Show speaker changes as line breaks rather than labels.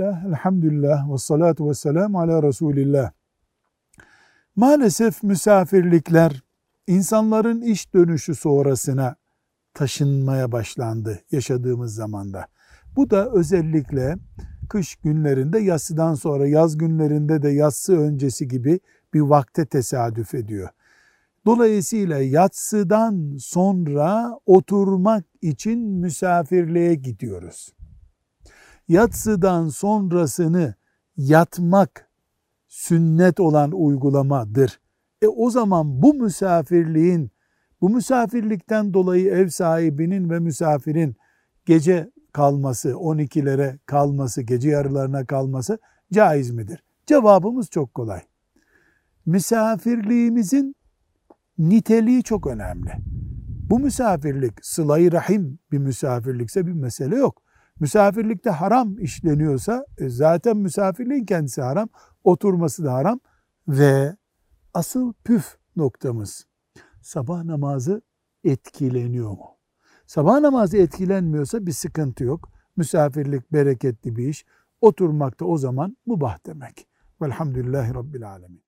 Bismillah, elhamdülillah ve salatu ve selamu ala Resulillah. Maalesef misafirlikler insanların iş dönüşü sonrasına taşınmaya başlandı yaşadığımız zamanda. Bu da özellikle kış günlerinde yatsıdan sonra yaz günlerinde de yatsı öncesi gibi bir vakte tesadüf ediyor. Dolayısıyla yatsıdan sonra oturmak için misafirliğe gidiyoruz. Yatsıdan sonrasını yatmak sünnet olan uygulamadır. E o zaman bu misafirliğin, bu misafirlikten dolayı ev sahibinin ve misafirin gece kalması, 12'lere kalması, gece yarılarına kalması caiz midir? Cevabımız çok kolay. Misafirliğimizin niteliği çok önemli. Bu misafirlik sıla rahim bir misafirlikse bir mesele yok. Misafirlikte haram işleniyorsa e, zaten misafirliğin kendisi haram, oturması da haram ve asıl püf noktamız sabah namazı etkileniyor mu? Sabah namazı etkilenmiyorsa bir sıkıntı yok. Misafirlik bereketli bir iş. Oturmakta o zaman mubah demek. Velhamdülillahi Rabbil Alemin.